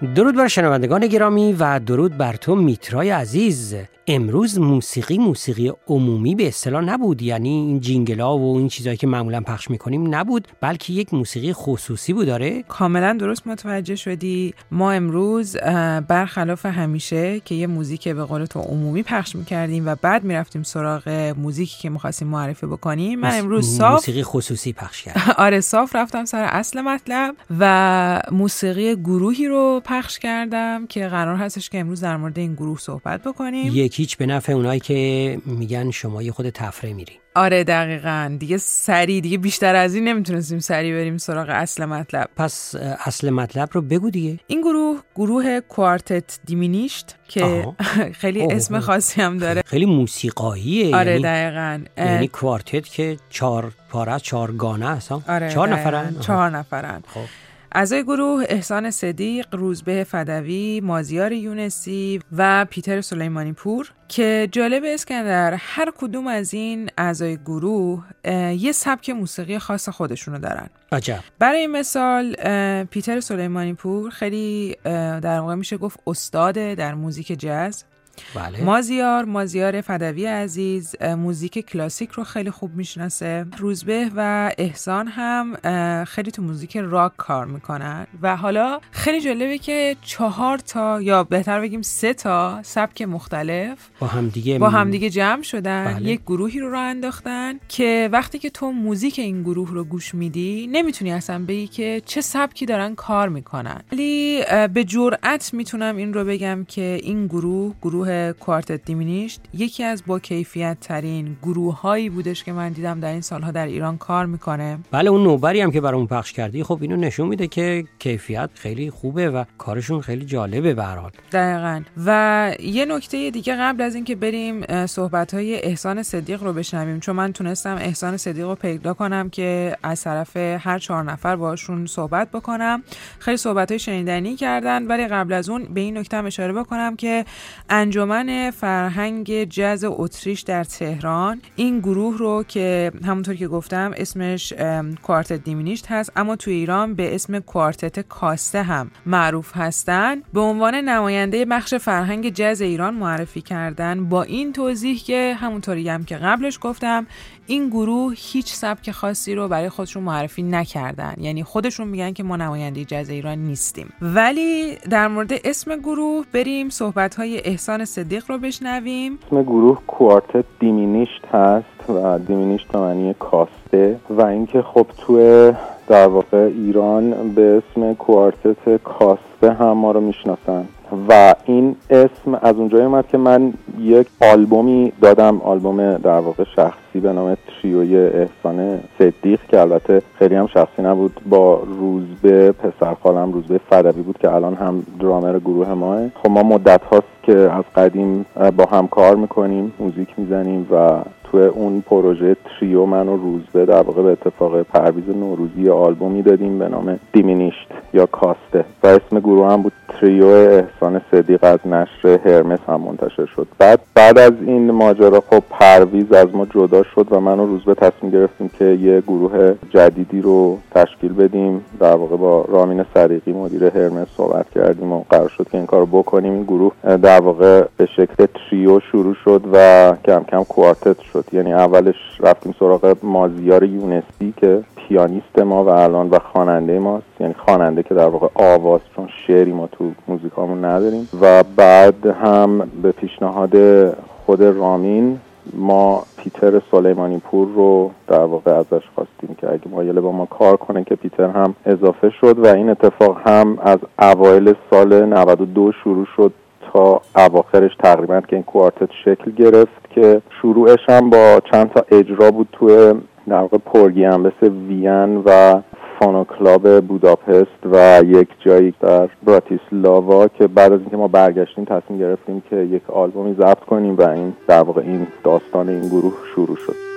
درود بر شنوندگان گرامی و درود بر تو میترای عزیز. امروز موسیقی موسیقی عمومی به اصطلاح نبود. یعنی این جینگلا و این چیزهایی که معمولا پخش می‌کنیم نبود بلکه یک موسیقی خصوصی بود. داره کاملا درست متوجه شدی. ما امروز برخلاف همیشه که یه موزیک به قول تو عمومی پخش می‌کردیم و بعد می‌رفتیم سراغ موزیکی که می‌خواستیم معرفی بکنیم من امروز صاف موسیقی خصوصی پخش کردم آره صاف رفتم سر اصل مطلب و موسیقی گروهی رو پخش کردم که قرار هستش که امروز در مورد این گروه صحبت بکنیم. یکیچ به نفع اونایی که میگن شما یه خود تفره میری. آره دقیقا. دیگه سری دیگه بیشتر از این نمی‌تونستیم سری بریم سراغ اصل مطلب. پس اصل مطلب رو بگو دیگه. این گروه گروه کوارتت دیمینیشت که خیلی اوه. اسم خاصی هم داره. خیلی موسیقاییه. آره یعنی, دقیقا. یعنی کوارتت که چهار پاره چهار گانه هست ها؟ آره چهار. نفرن. چهار نفرن. خب. اعضای گروه احسان صدیق، روزبه فدوی، مازیار یونسی و پیتر سلیمانی پور که جالب اسکندر هر کدوم از این اعضای گروه یه سبک موسیقی خاص خودشونو دارن. عجب. برای مثال پیتر سلیمانی پور خیلی در واقع میشه گفت استاده در موزیک جاز. بله. مازیار مازیار فدوی عزیز موزیک کلاسیک رو خیلی خوب می‌شناسه. روزبه و احسان هم خیلی تو موزیک راک کار می‌کنن. و حالا خیلی جالبه که چهار تا یا بهتر بگیم سه تا سبک مختلف با هم دیگه با همدیگه جمع شدن. بله. یک گروهی رو راه انداختن که وقتی که تو موزیک این گروه رو گوش میدی نمی‌تونی اصلا بگی که چه سبکی دارن کار می‌کنن. ولی به جرأت می‌تونم این رو بگم که این گروه گروه کوارتت دیمینیشت یکی از با کیفیت ترین گروه هایی بودش که من دیدم در این سالها در ایران کار می‌کنه. بله اون نوبری هم که برامون پخش کردی خب اینو نشون میده که کیفیت خیلی خوبه و کارشون خیلی جالبه به حال. دقیقا. و یه نکته دیگه قبل از اینکه بریم صحبت های احسان صدیق رو بشنویم. چون من تونستم احسان صدیق رو پیدا کنم که از طرف هر چهار نفر باشون صحبت بکنم. خیلی صحبت های شنیدنی کردن ولی قبل از اون به این نکته اشاره بکنم که انجمن فرهنگ جز اتریش در تهران. این گروه رو که همونطور که گفتم اسمش کوارتت دیمینیشت هست اما تو ایران به اسم کوارتت کاسته هم معروف هستن. به عنوان نماینده بخش فرهنگ جز ایران معرفی کردن. با این توضیح که همونطوری هم که قبلش گفتم این گروه هیچ سبک خاصی رو برای خودشون معرفی نکردن. یعنی خودشون میگن که ما نماینده جز ایران نیستیم. ولی در مورد اسم گروه بریم صحبت های احسان صدیق رو بشنویم. اسم گروه کوارتت دیمینیشت هست و دیمینیشت معنی کاسته و اینکه خب توی در واقع ایران به اسم کوارتت کاسته هم ما رو می‌شناسن. و این اسم از اونجایی اومد که من یک آلبومی دادم آلبوم در واقع شخصی به نام تریوی احسان صدیق که البته خیلی هم شخصی نبود با روزبه پسر خالم روزبه فدوی بود که الان هم درامر گروه ماه. خب ما مدت هاست که از قدیم با هم کار می‌کنیم موزیک می‌زنیم و تو اون پروژه تریو من و روزبه در واقع به اتفاق پرویز نوروزی آلبومی دادیم به نام دیمینیشت یا کاسته و اسم گروه هم بود تریو احسان صدیق از نشر هرمس هم منتشر شد. بعد بعد از این ماجرا خب پرویز از ما جدا شد و من و روزبه تصمیم گرفتیم که یه گروه جدیدی رو تشکیل بدیم. در واقع با رامین صدیقی مدیر هرمس صحبت کردیم و قرار شد که این کار بکنیم. این گروه در واقع به شکل تریو شروع شد و کم کم کوارتت شد. یعنی اولش رفتیم سراغ مازیار یونسی که پیانیست ما و الان و خواننده ماست. یعنی خواننده که در واقع آواز چون شعری ما تو موزیکامون نداریم. و بعد هم به پیشنهاد خود رامین ما پیتر سلیمانی پور رو در واقع ازش خواستیم که اگه مایل با ما کار کنه که پیتر هم اضافه شد. و این اتفاق هم از اوایل سال 92 شروع شد تا اواخرش تقریبا که این کوارتت شکل گرفت. که شروعش هم با چند تا اجرا بود توی در واقع امبس وین و فانو کلاب بوداپست و یک جایی در براتیسلاوا که بعد از اینکه ما برگشتیم تصمیم گرفتیم که یک آلبومی ضبط کنیم و این در واقع این داستان این گروه شروع شد.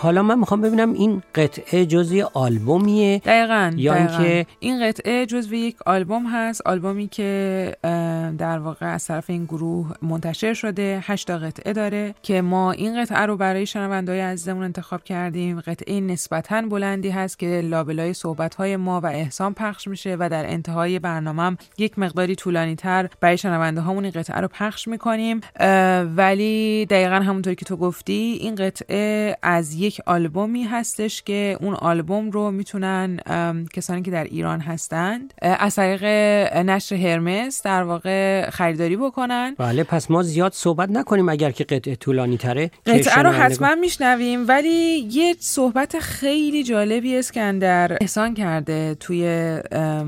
حالا من می‌خوام ببینم این قطعه جزوی آلبومیه دقیقا یا اینکه این قطعه جزوی یک آلبوم هست آلبومی که در واقع از طرف این گروه منتشر شده هشتا قطعه داره که ما این قطعه رو برای شنوندهای عزیزمون انتخاب کردیم. قطعه نسبتا بلندی هست که لابلای صحبت های ما و احسان پخش میشه و در انتهای برنامه یک مقداری طولانی تر برای شنونده هامون این قطعه رو پخش می‌کنیم. ولی دقیقا همونطوری که تو گفتی این قطعه از یک آلبومی هستش که اون آلبوم رو می‌تونن کسانی که در ایران هستند از طریق نشر هرمس در واقع خریداری بکنن. بله پس ما زیاد صحبت نکنیم اگر که قطعه طولانی تره. قطعه رو حتما میشنویم. ولی یه صحبت خیلی جالبی اسکندر احسان کرده توی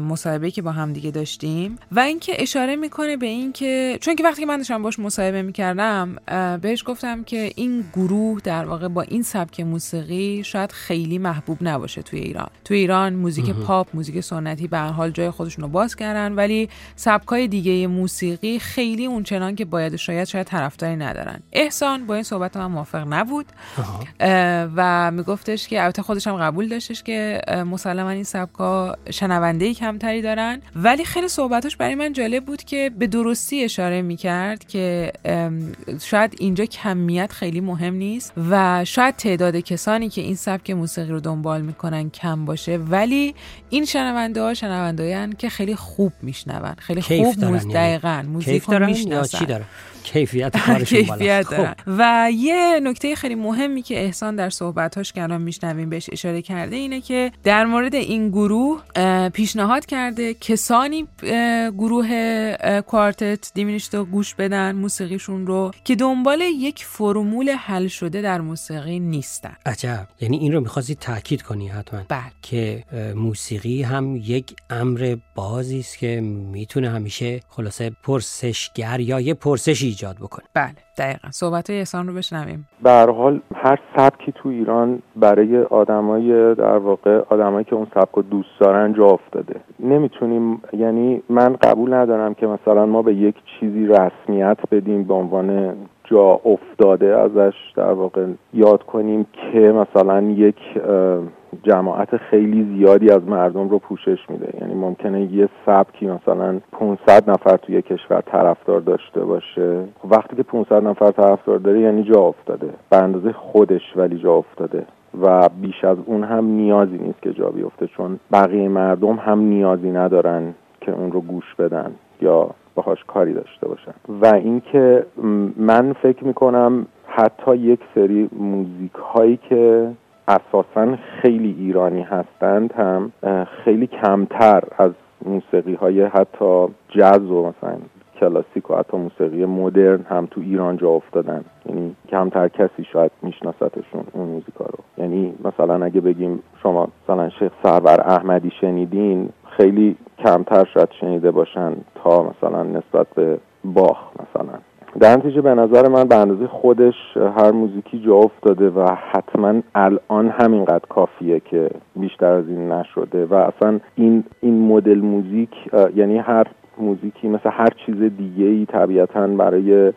مصاحبه که با هم دیگه داشتیم. و اینکه اشاره می‌کنه به اینکه چون که وقتی من داشتم باش مصاحبه می‌کردم بهش گفتم که این گروه در واقع با این سبک موسیقی شاید خیلی محبوب نباشه توی ایران. توی ایران موزیک پاپ موزیک سنتی به هر حال جای خودشون رو باز کردن ولی سبکای دیگه موسیقی خیلی اونچنان که باید شاید شاید طرفداری ندارن. احسان با این صحبت من موافق نبود. و میگفتش که البته خودش هم قبول داشتش که مسلما این سبکا شنونده کمتری دارن. ولی خیلی صحبتش برای من جالب بود که به درستی اشاره می‌کرد که شاید اینجا کمیت خیلی مهم نیست و شاید تعداد کسانی که این سبک موسیقی رو دنبال می‌کنن کم باشه. ولی این شنونده ها شنونده که خیلی خوب میشنون. خیلی خوب موز یعنی؟ دقیقا موزیک رو می‌شناسن. کیفیت کارشون خب. و یه نکته خیلی مهمی که احسان در صحبتاش که الان میشنویم بهش اشاره کرده اینه که در مورد این گروه پیشنهاد کرده کسانی گروه کوارتت دیمینیشتو گوش بدن موسیقیشون رو که دنبال یک فرمول حل شده در موسیقی نیستن. عجب. یعنی این رو می‌خواستی تاکید کنی حتما. بله. که موسیقی هم یک امر بازی است که می‌تونه همیشه خلاصه پرسشگر یا یه پرسشی ایجاد بکنه. بله. دقیقا. صحبت احسان رو بشنویم. به حال هر سبکی تو ایران برای آدمای در واقع آدمایی که اون سبک رو دوست دارن جا افتاده. نمی‌تونیم یعنی من قبول ندارم که مثلا ما به یک چیزی رسمیت بدیم به عنوان افتاده ازش در واقع یاد کنیم که مثلا یک جماعت خیلی زیادی از مردم رو پوشش میده. یعنی ممکنه یه سبکی مثلا 500 نفر توی کشور طرفدار داشته باشه. وقتی که 500 نفر طرفدار داره یعنی جا افتاده. به اندازه خودش ولی جا افتاده. و بیش از اون هم نیازی نیست که جا بیفته چون بقیه مردم هم نیازی ندارن که اون رو گوش بدن یا باهاش کاری داشته باشن. و اینکه من فکر می‌کنم حتی یک سری موزیک هایی که اساسا خیلی ایرانی هستند هم خیلی کمتر از موسیقی های حتی جاز و مثلا کلاسیک و حتی موسیقی مدرن هم تو ایران جا افتادن. یعنی کمتر کسی شاید میشناستشون اون موزیکا رو. یعنی مثلا اگه بگیم شما مثلا شیخ سرور احمدی شنیدین خیلی کمتر شاید شنیده باشن تا مثلا نسبت به باخ مثلا. در نتیجه به نظر من به اندازه خودش هر موزیکی جا افتاده و حتما الان همینقدر کافیه که بیشتر از این نشده. و اصلا این این مدل موزیک یعنی هر موزیکی مثل هر چیز دیگه ای طبیعتا برای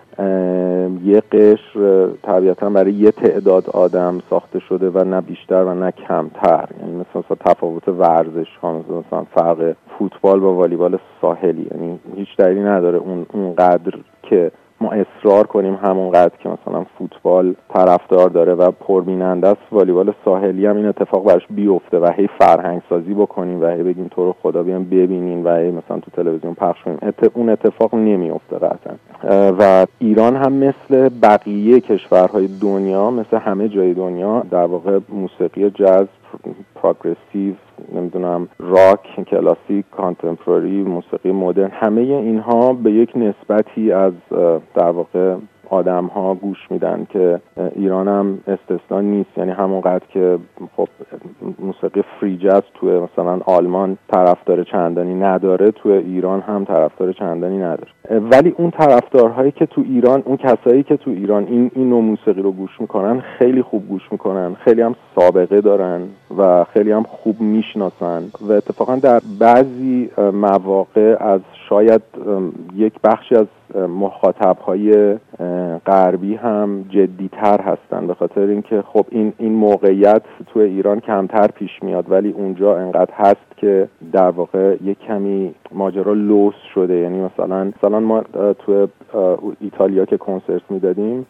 یه قشر طبیعتا برای یه تعداد آدم ساخته شده و نه بیشتر و نه کمتر. یعنی مثل مثلا تفاوت ورزش ها مثلا فرق فوتبال با والیبال ساحلی. یعنی هیچ دلیلی نداره اون اونقدر که ما اصرار کنیم همونقدر که مثلا فوتبال طرفدار داره و پربیننده است والیبال ساحلی هم این اتفاق براش بیفته و هی فرهنگ سازی بکنیم و هی بگیم تو رو خدا بیام ببینین و هی مثلا تو تلویزیون پخش کنیم. اون اتفاق نمیفته قطعا. و ایران هم مثل بقیه کشورهای دنیا مثل همه جای دنیا در واقع موسیقی جاز پروگرسیو نمی‌دونم راک کلاسیک کانتمپراری موسیقی مدرن همه اینها به یک نسبتی از در واقع آدم ها گوش میدن که ایران هم استثنا نیست. یعنی همونقدر که خب موسیقی فری جاز تو مثلا آلمان طرفدار چندانی نداره تو ایران هم طرفدار چندانی نداره. ولی اون طرفدارهایی که تو ایران اون کسایی که تو ایران این این نوع موسیقی رو گوش می‌کنن خیلی خوب گوش می‌کنن خیلی هم سابقه دارن و خیلی هم خوب می‌شناسن. و اتفاقا در بعضی مواقع از شاید یک بخشی از مخاطب های غربی هم جدیتر هستن. به خاطر اینکه خب این این موقعیت تو ایران کمتر پیش میاد ولی اونجا انقدر هست که در واقع یک کمی ماجرا لوس شده. یعنی مثلا مثلا ما تو ایتالیا که کنسرت می‌دادیم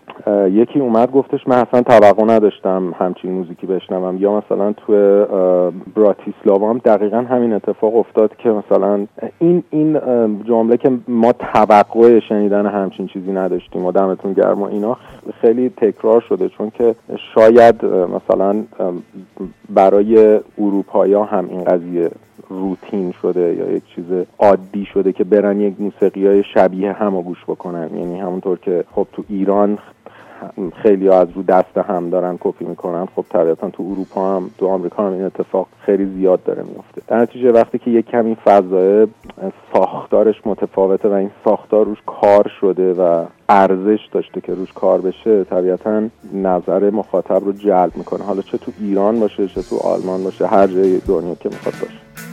یکی اومد گفتش من اصلا توقع نداشتم همچین موزیکی بشنوم. یا مثلا تو براتیسلاوا هم دقیقا همین اتفاق افتاد که مثلا این این جمله که ما توقع شنیدن همچین چیزی نداشتیم و دمتون گرم و اینا. خیلی تکرار شده چون که شاید مثلا برای اروپایا هم این قضیه روتین شده یا یک چیز عادی شده که برن یک موسیقی های شبیه هم گوش بکنن. یعنی همونطور که خب تو ایران خیلی از رو دست هم دارن کپی می‌کنن. خب طبیعتا تو اروپا هم تو آمریکا هم این اتفاق خیلی زیاد داره میفته. در نتیجه وقتی که یک کمی فضای ساختارش متفاوته و این ساختار روش کار شده و ارزش داشته که روش کار بشه طبیعتا نظر مخاطب رو جلب می‌کنه. حالا چه تو ایران باشه چه تو آلمان باشه هر جای دنیا که می‌خواد باشه.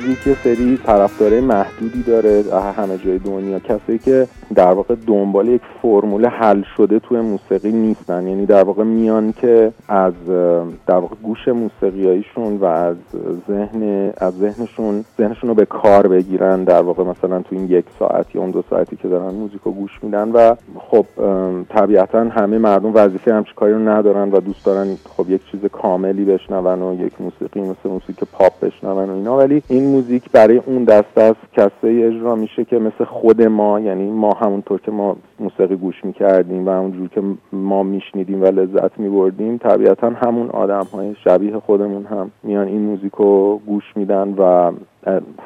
موزیک یه سری طرفدارای محدودی داره همه جای دنیا. کسایی که در واقع دنبال یک فرمول حل شده توی موسیقی نیستن. یعنی در واقع میان که از در واقع گوش موسیقیاییشون و از ذهن از ذهنشون ذهنشون رو به کار بگیرن. در واقع مثلا تو این یک ساعت یا اون دو ساعتی که دارن موزیک رو گوش میدن و خب طبیعتا همه مردم وظیفه همچین کاری رو ندارن و دوست دارن خب یک چیز کاملی بشنون و یک موسیقی مثل موسیقی پاپ بشنون و اینا. ولی این موزیک برای اون دست از کسایی اجرا میشه که مثل خود ما یعنی ما همونطور که ما موسیقی گوش می‌کردیم و همونجور که ما میشنیدیم و لذت میبردیم طبیعتا همون آدم های شبیه خودمون هم میان این موزیک رو گوش میدن و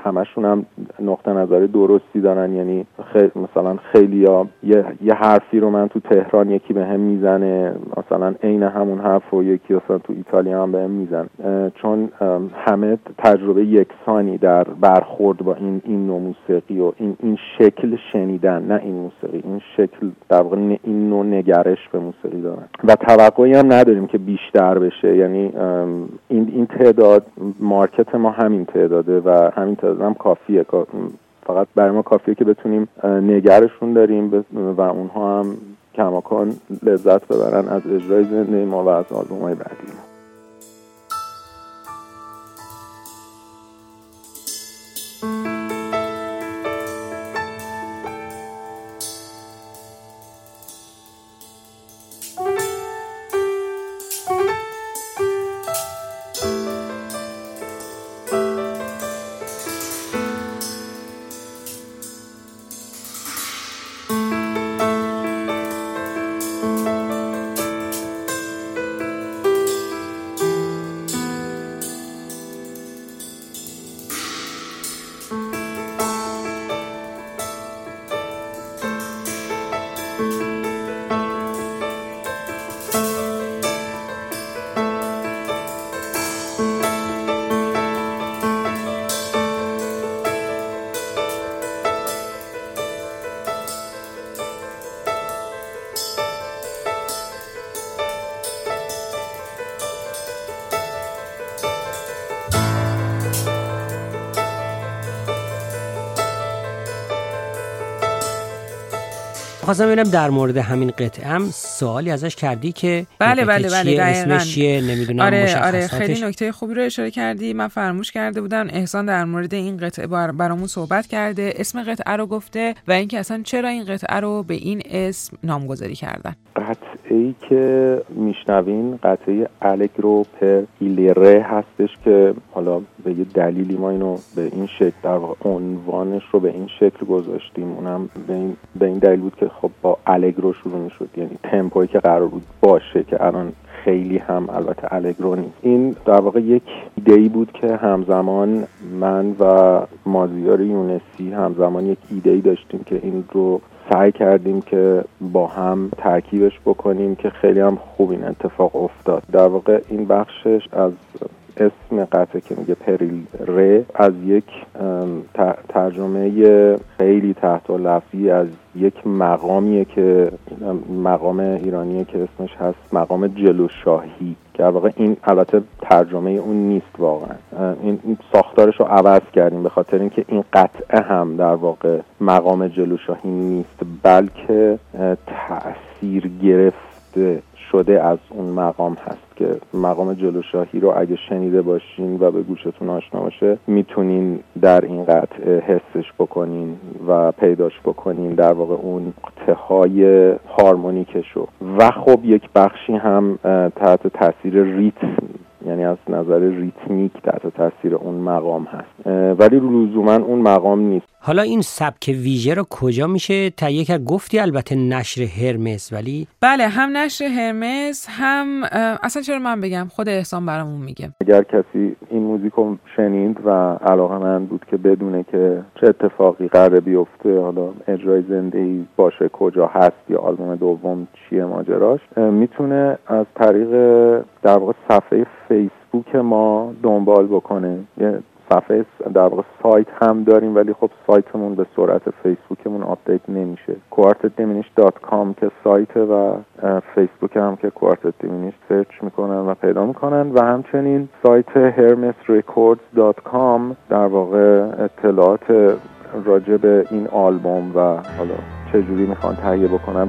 همشون هم نقطه نظر درستی دارن. یعنی خیلی مثلا خیلی یا یه،, یه حرفی رو من تو تهران یکی به هم می‌زنه مثلا عین همون حرف و یکی مثلا تو ایتالیا هم به هم میزن چون همه تجربه یکسانی در برخورد با این این نوع موسیقی و این این شکل شنیدن نه این موسیقی این شکل در واقع این نوع نگرش به موسیقی دارن. و توقعی هم نداریم که بیشتر بشه. یعنی این این تعداد مارکت ما همین تعداده و همین هم کافیه. فقط برای ما کافیه که بتونیم نگرشون داریم و اونها هم کماکان لذت ببرن از اجرای زنده ما و از آلبوم های بعدی خواستم ببینم در مورد همین قطعه هم سوالی ازش کردی که بله بله بله اسمش چیه نمی‌دونم آره آره خیلی نکته خوبی رو اشاره کردی. من فرموش کرده بودم احسان در مورد این قطعه برامون صحبت کرده اسم قطعه رو گفته و اینکه اصلا چرا این قطعه رو به این اسم نامگذاری کردن. قطعه ای که میشنوین قطعه الگرو پر ایلیره هستش که حالا به یه دلیلی ما اینو به این شکل در عنوانش رو به این شکل گذاشتیم. اونم به این, به این دلیل بود که خب با الگرو شروع می‌شد. یعنی تمپوی که قرار بود باشه که الان خیلی هم البته الگرو نیست. این در واقع یک ایده ای بود که همزمان من و مازیار یونسی همزمان یک ایده ای داشتیم که این رو سعی کردیم که با هم ترکیبش بکنیم که خیلی هم خوب این اتفاق افتاد. در واقع این بخشش از اسم قطعه که میگه پریل ره از یک ترجمه خیلی تحت و لفظی از یک مقامیه که مقام ایرانیه که اسمش هست مقام جلوشاهی که واقع این البته ترجمه اون نیست واقعا. این ساختارش رو عوض کردیم به خاطر اینکه این قطعه هم در واقع مقام جلوشاهی نیست بلکه تاثیر گرفته شده از اون مقام هست که مقام جلوشاهی رو اگه شنیده باشین و به گوشتون آشنا باشه می‌تونین در این قطعه حسش بکنین و پیداش بکنین در واقع اون های هارمونیکش رو. و خب یک بخشی هم تحت تاثیر ریتم یعنی از نظر ریتمیک تحت تاثیر اون مقام هست. ولی لزوما اون مقام نیست. حالا این سبک ویژه رو کجا میشه؟ تهیه کرد گفتی البته نشر هرمس ولی بله هم نشر هرمس هم اصلا چرا من بگم؟ خود احسان برامون میگه. اگر کسی این موزیک رو شنید و علاقه‌مند بود که بدونه که چه اتفاقی قراره بیفته حالا اجرای زنده ای باشه کجا هست یا آلبوم دوم چیه ماجراش می‌تونه از طریق در واقع صفحه فیسبوک ما دنبال بکنه. یه صفحه در واقع سایت هم داریم ولی خب سایتمون به سرعت فیسبوکمون update نمیشه. quartetdiminished.com که سایت و فیسبوک هم که کوارتت دیمینیش سرچ می‌کنن و پیدا می‌کنن. و همچنین سایت hermesrecords.com در واقع اطلاعات راجع به این آلبوم و حالا چجوری می‌خوان تهیه بکنن.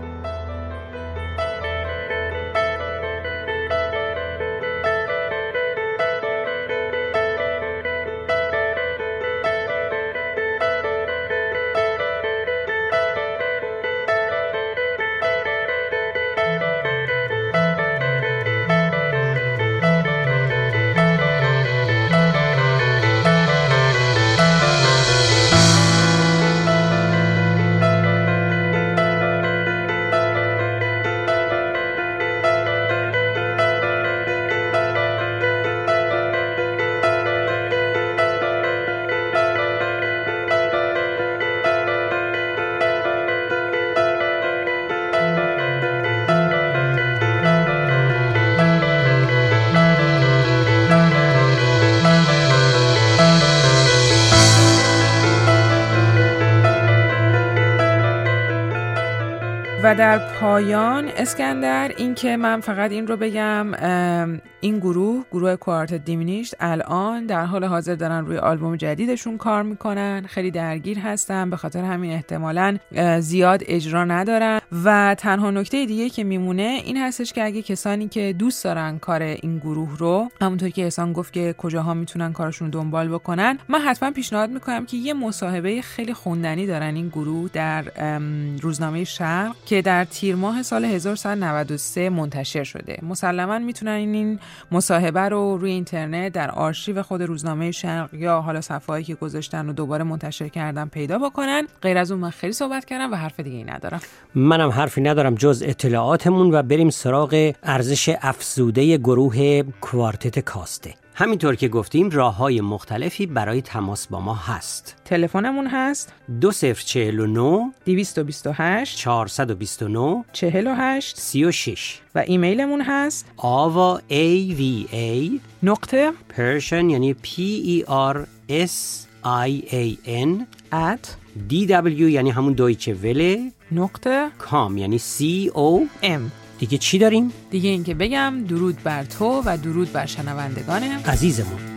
و در پایان. اسکندر اینکه من فقط این رو بگم این گروه گروه کوارت دیمینیشت الان در حال حاضر دارن روی آلبوم جدیدشون کار می‌کنن. خیلی درگیر هستن. به خاطر همین احتمالا زیاد اجرا ندارن. و تنها نکته دیگه که میمونه این هستش که اگه کسانی که دوست دارن کار این گروه رو همونطور که احسان گفت که کجاها می‌تونن کارشون دنبال بکنن من حتما پیشنهاد می‌کنم که یه مصاحبه خیلی خوندنی دارن این گروه در روزنامه شرق که در تیر ماه سال 1393 منتشر شده. مسلما می‌تونن این مصاحبه رو روی اینترنت در آرشیو خود روزنامه شرق یا حالا صفحه‌ای که گذاشتن و دوباره منتشر کردن پیدا بکنن. غیر از اون من خیلی صحبت کردم و حرف دیگه ای ندارم. منم حرفی ندارم جز اطلاعاتمون و بریم سراغ ارزش افزوده گروه کوارتت کاسته. همینطور که گفتیم راه های مختلفی برای تماس با ما هست. تلفنمون هست؟ 2049 228 429 48 36 و ایمیلمون هست؟ آوا ای وی ای نقطه پرشن یعنی P E R S I A N at D W یعنی همون دویچه وله نقطه کام یعنی C O M. دیگه چی داریم؟ دیگه اینکه بگم درود بر تو و درود بر شنوندگان عزیزمون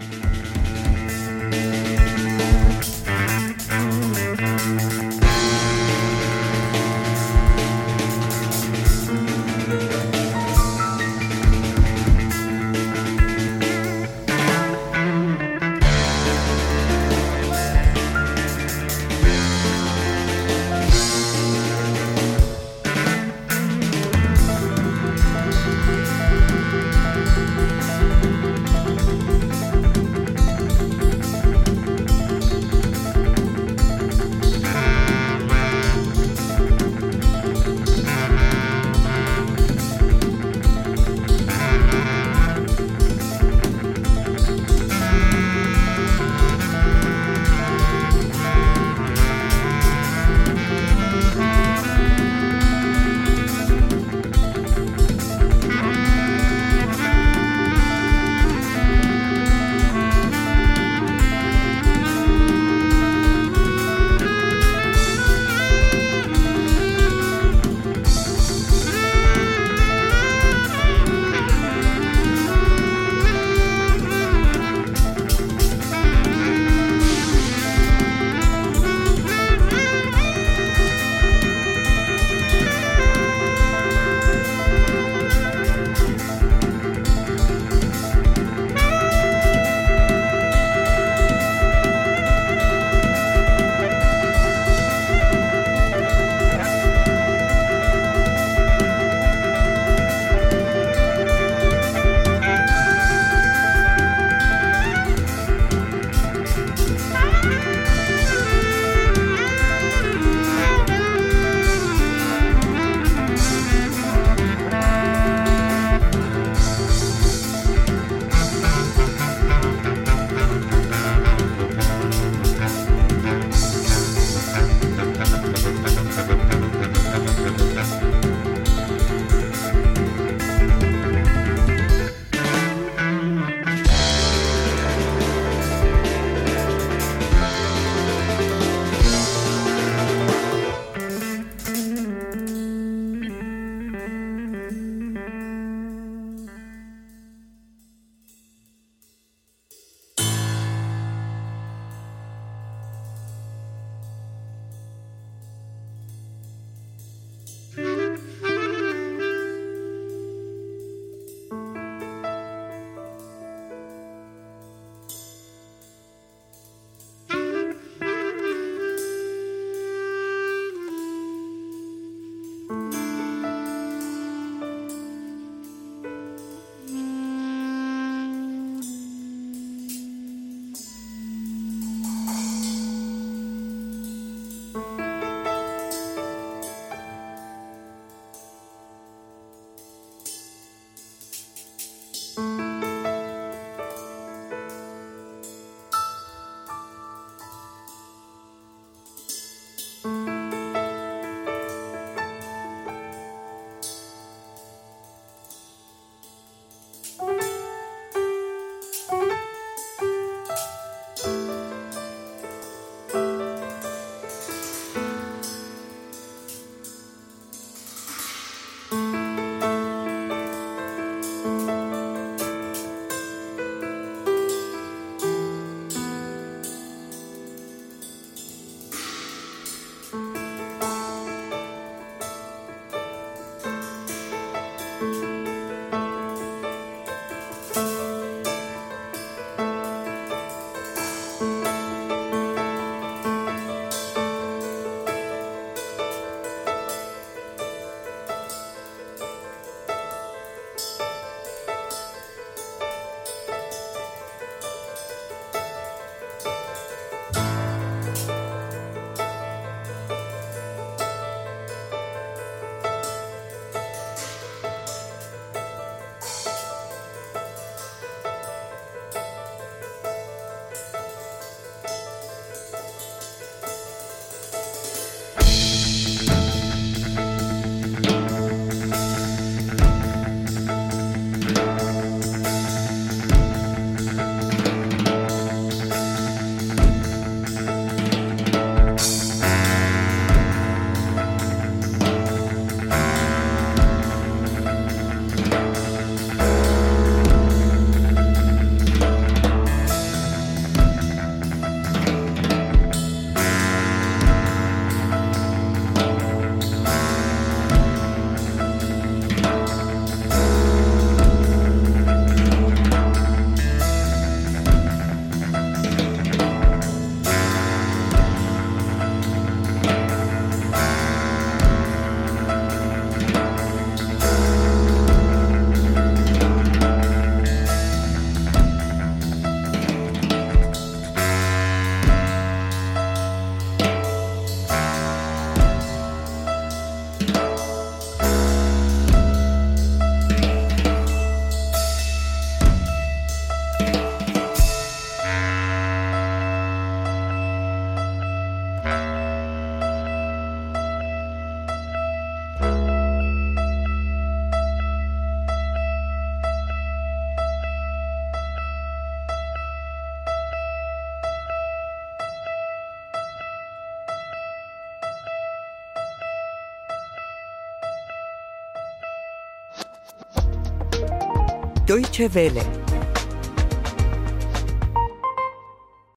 Deutsche Welle.